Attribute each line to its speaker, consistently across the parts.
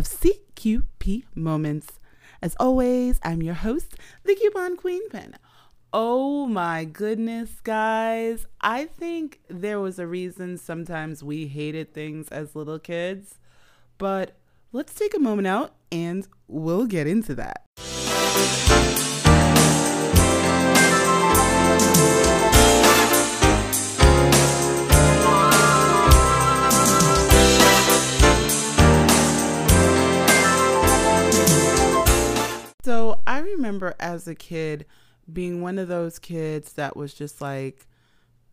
Speaker 1: of CQP Moments. As always, I'm your host, the Coupon Queen Pen. Oh my goodness, guys. I think there was a reason sometimes we hated things as little kids, but let's take a moment out and we'll get into that. Remember as a kid being one of those kids that was just like,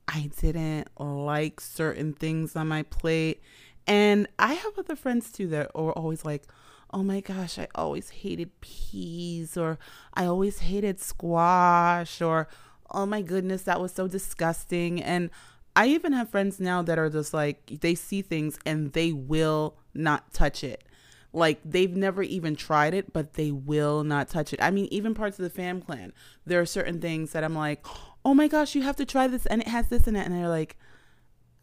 Speaker 1: I didn't like certain things on my plate. And I have other friends too that are always like, oh my gosh, I always hated peas, or I always hated squash, or oh my goodness, that was so disgusting. And I even have friends now that are just like, they see things and they will not touch it. Like they've never even tried it, but they will not touch it. I mean, even parts of the fam clan, there are certain things that I'm like, oh my gosh, you have to try this, and it has this in it, and they're like,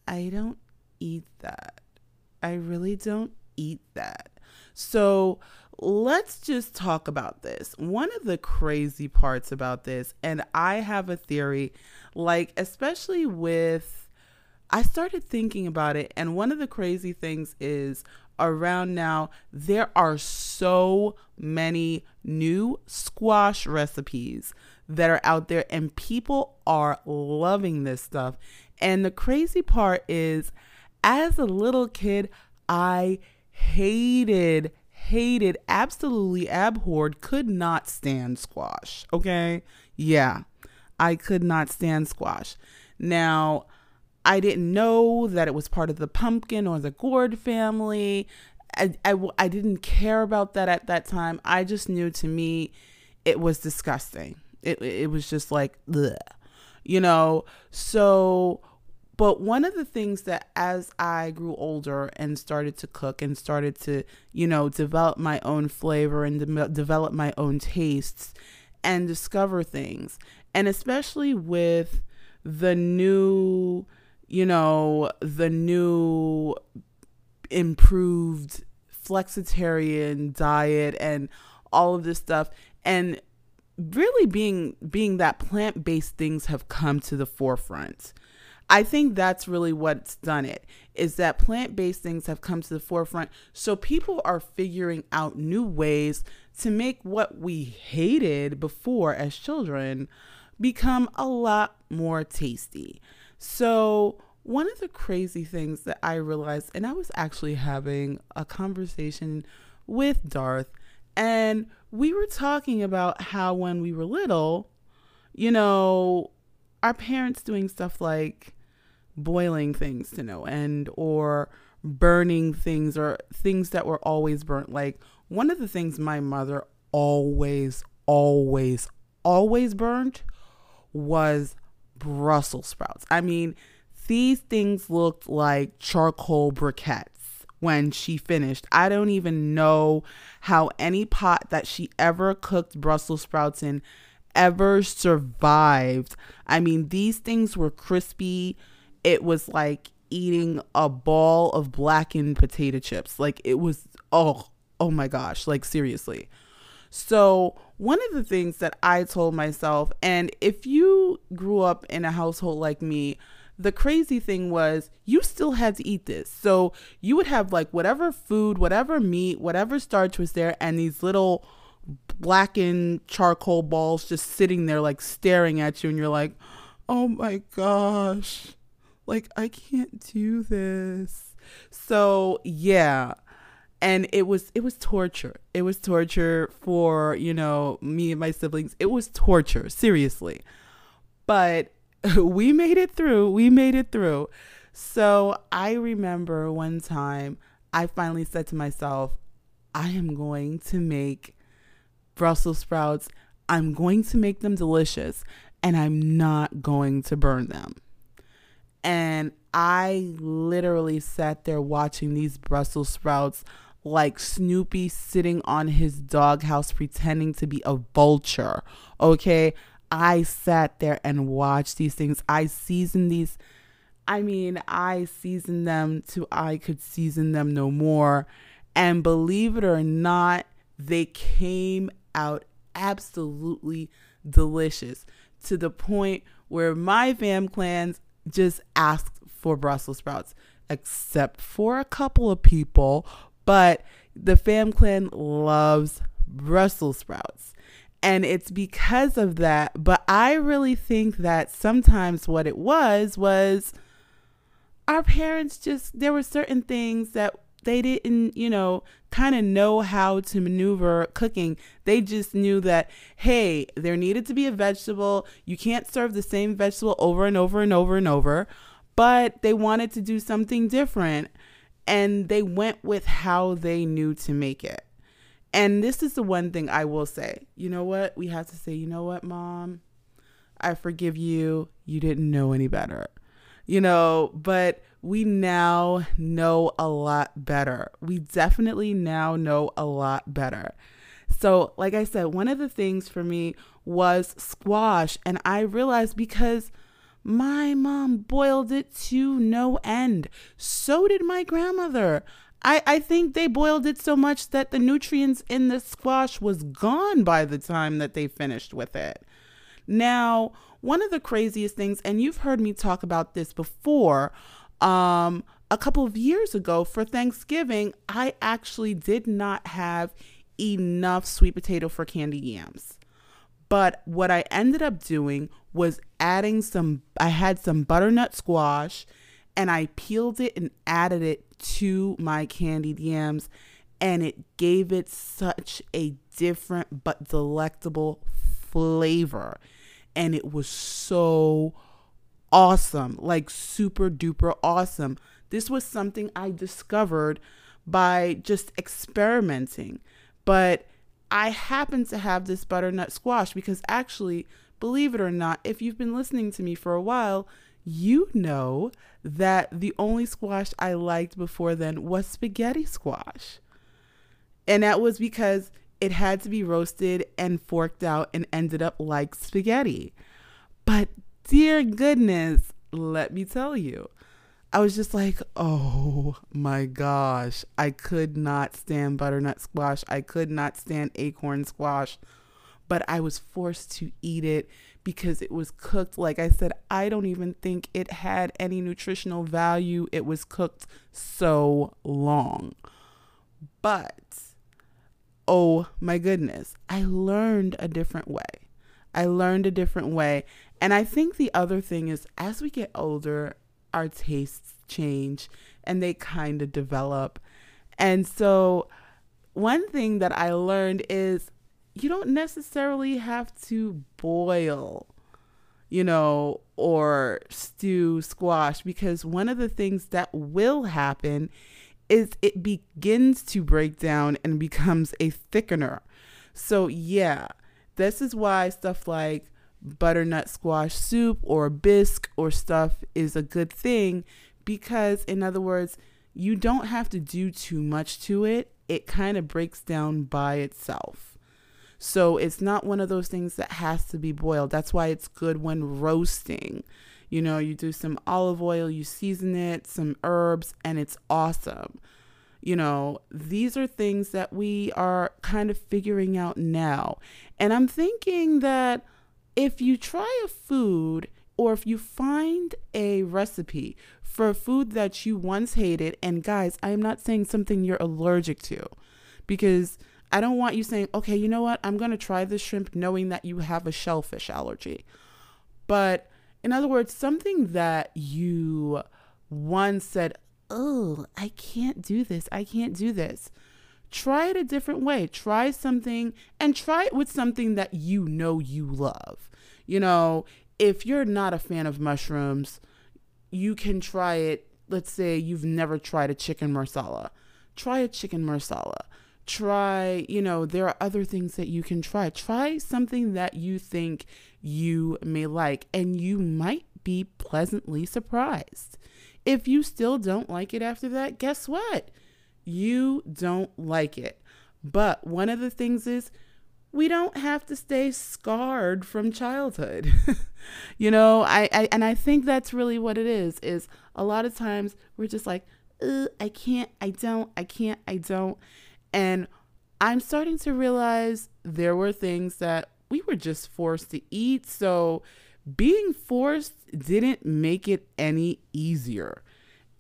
Speaker 1: I don't eat that. I really don't eat that. So let's just talk about this. One of the crazy parts about this, and I have a theory, like, especially with, I started thinking about it, and one of the crazy things is around now, there are so many new squash recipes that are out there, and people are loving this stuff. And the crazy part is, as a little kid, I hated, hated, absolutely abhorred, could not stand squash. Okay. Yeah. I could not stand squash. Now, I didn't know that it was part of the pumpkin or the gourd family. I, I, I didn't care about that at that time. I just knew to me it was disgusting. It, it was just like, ugh, you know? So, but one of the things that as I grew older and started to cook and started to, you know, develop my own flavor and de- develop my own tastes and discover things, and especially with the new you know, the new improved flexitarian diet and all of this stuff and really being being that plant-based things have come to the forefront. I think that's really what's done it is that plant-based things have come to the forefront so people are figuring out new ways to make what we hated before as children become a lot more tasty. So, one of the crazy things that I realized, and I was actually having a conversation with Darth, and we were talking about how when we were little, you know, our parents doing stuff like boiling things to no end or burning things or things that were always burnt. Like one of the things my mother always, always, always burnt was Brussels sprouts. I mean, these things looked like charcoal briquettes when she finished. I don't even know how any pot that she ever cooked Brussels sprouts in ever survived. I mean, these things were crispy. It was like eating a ball of blackened potato chips. Like it was oh, oh my gosh, like seriously. So, one of the things that I told myself, and if you grew up in a household like me, the crazy thing was you still had to eat this. So, you would have like whatever food, whatever meat, whatever starch was there, and these little blackened charcoal balls just sitting there, like staring at you, and you're like, oh my gosh, like I can't do this. So, yeah, and it was it was torture. It was torture for you know me and my siblings. It was torture seriously. But we made it through. We made it through. So i remember one time i finally said to myself i am going to make brussels sprouts. I'm going to make them delicious and i'm not going to burn them. And I literally sat there watching these Brussels sprouts like Snoopy sitting on his doghouse pretending to be a vulture. Okay. I sat there and watched these things. I seasoned these. I mean, I seasoned them to I could season them no more. And believe it or not, they came out absolutely delicious to the point where my fam clans just asked for Brussels sprouts, except for a couple of people. But the fam clan loves Brussels sprouts. And it's because of that. But I really think that sometimes what it was was our parents just, there were certain things that they didn't, you know, kind of know how to maneuver cooking. They just knew that, hey, there needed to be a vegetable. You can't serve the same vegetable over and over and over and over. But they wanted to do something different. And they went with how they knew to make it. And this is the one thing I will say. You know what? We have to say, you know what, mom? I forgive you. You didn't know any better. You know, but we now know a lot better. We definitely now know a lot better. So, like I said, one of the things for me was squash. And I realized because my mom boiled it to no end. So did my grandmother. I, I think they boiled it so much that the nutrients in the squash was gone by the time that they finished with it. Now, one of the craziest things, and you've heard me talk about this before, um, a couple of years ago for Thanksgiving, I actually did not have enough sweet potato for candy yams. But what I ended up doing was adding some, I had some butternut squash and I peeled it and added it to my candied yams and it gave it such a different but delectable flavor. And it was so awesome like super duper awesome. This was something i discovered by just experimenting but i happen to have this butternut squash because actually believe it or not if you've been listening to me for a while you know that the only squash I liked before then was spaghetti squash. And that was because it had to be roasted and forked out and ended up like spaghetti. But dear goodness, let me tell you, I was just like, oh my gosh, I could not stand butternut squash. I could not stand acorn squash, but I was forced to eat it because it was cooked. Like I said, I don't even think it had any nutritional value. It was cooked so long. But oh my goodness, I learned a different way. I learned a different way. And I think the other thing is as we get older, our tastes change and they kind of develop. And so, one thing that I learned is you don't necessarily have to boil, you know, or stew squash because one of the things that will happen is it begins to break down and becomes a thickener. So, yeah, this is why stuff like butternut squash soup or bisque or stuff is a good thing because, in other words, you don't have to do too much to it. It kind of breaks down by itself. So it's not one of those things that has to be boiled. That's why it's good when roasting. You know, you do some olive oil, you season it, some herbs, and it's awesome. You know, these are things that we are kind of figuring out now. And I'm thinking that if you try a food or if you find a recipe for food that you once hated, and guys, I'm not saying something you're allergic to because I don't want you saying, okay, you know what? I'm going to try this shrimp knowing that you have a shellfish allergy. But in other words, something that you once said, oh, I can't do this. I can't do this. Try it a different way. Try something and try it with something that you know you love. You know, if you're not a fan of mushrooms, you can try it. Let's say you've never tried a chicken marsala. Try a chicken marsala try, you know, there are other things that you can try. Try something that you think you may like, and you might be pleasantly surprised. If you still don't like it after that, guess what? You don't like it. But one of the things is we don't have to stay scarred from childhood. you know, I, I and I think that's really what it is is a lot of times we're just like, I can't, I don't, I can't, I don't. And I'm starting to realize there were things that we were just forced to eat. So being forced didn't make it any easier.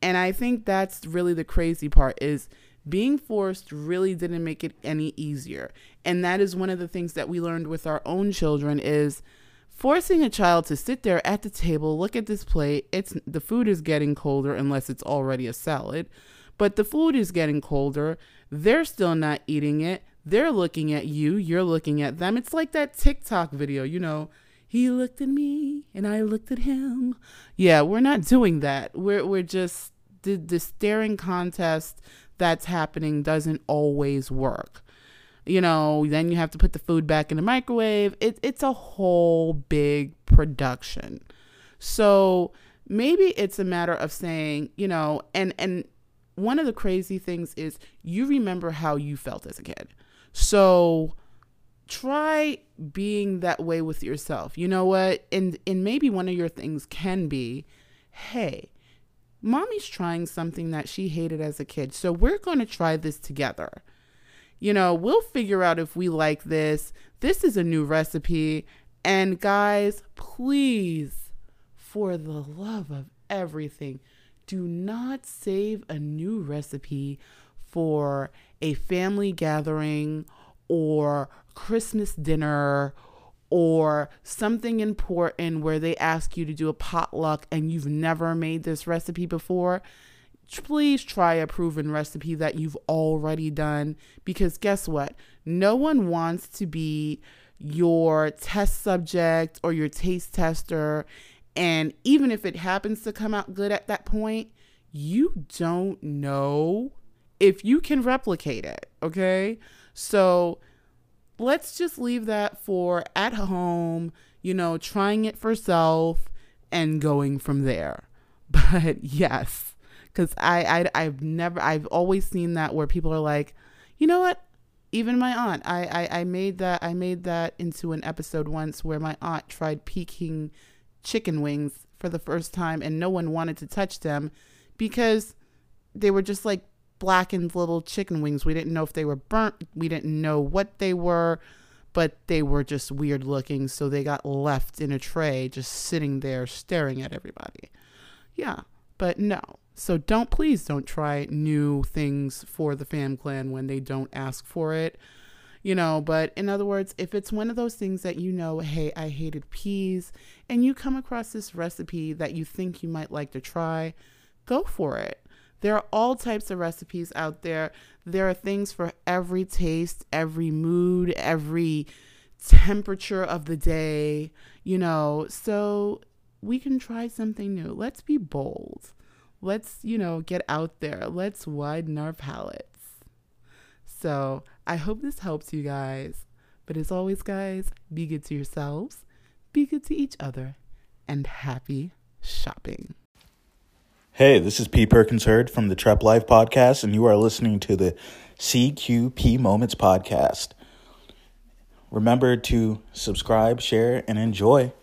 Speaker 1: And I think that's really the crazy part is being forced really didn't make it any easier. And that is one of the things that we learned with our own children is forcing a child to sit there at the table, look at this plate. It's the food is getting colder unless it's already a salad, but the food is getting colder. They're still not eating it. They're looking at you, you're looking at them. It's like that TikTok video, you know, he looked at me and I looked at him. Yeah, we're not doing that. We're we're just the the staring contest that's happening doesn't always work. You know, then you have to put the food back in the microwave. It, it's a whole big production. So maybe it's a matter of saying, you know, and and one of the crazy things is you remember how you felt as a kid. So try being that way with yourself. You know what? And and maybe one of your things can be, hey, mommy's trying something that she hated as a kid. So we're going to try this together. You know, we'll figure out if we like this. This is a new recipe. And guys, please, for the love of everything, do not save a new recipe for a family gathering or Christmas dinner or something important where they ask you to do a potluck and you've never made this recipe before, please try a proven recipe that you've already done because guess what? No one wants to be your test subject or your taste tester. And even if it happens to come out good at that point, you don't know if you can replicate it. Okay. So, let's just leave that for at home, you know, trying it for self and going from there. But yes, because I, I I've never I've always seen that where people are like, you know what? Even my aunt, I, I I made that I made that into an episode once where my aunt tried Peking chicken wings for the first time and no one wanted to touch them because they were just like blackened little chicken wings. We didn't know if they were burnt. We didn't know what they were, but they were just weird looking. So they got left in a tray, just sitting there staring at everybody. Yeah, but no. So don't, please don't try new things for the fam clan when they don't ask for it. You know, but in other words, if it's one of those things that you know, hey, I hated peas, and you come across this recipe that you think you might like to try, go for it there are all types of recipes out there. There are things for every taste, every mood, every temperature of the day, you know. So we can try something new. Let's be bold. Let's, you know, get out there. Let's widen our palates. So I hope this helps you guys. But as always, guys, be good to yourselves, be good to each other, and happy shopping.
Speaker 2: Hey, this is P. Perkins Heard from the Trap Life Podcast, and you are listening to the CQP Moments Podcast. Remember to subscribe, share, and enjoy.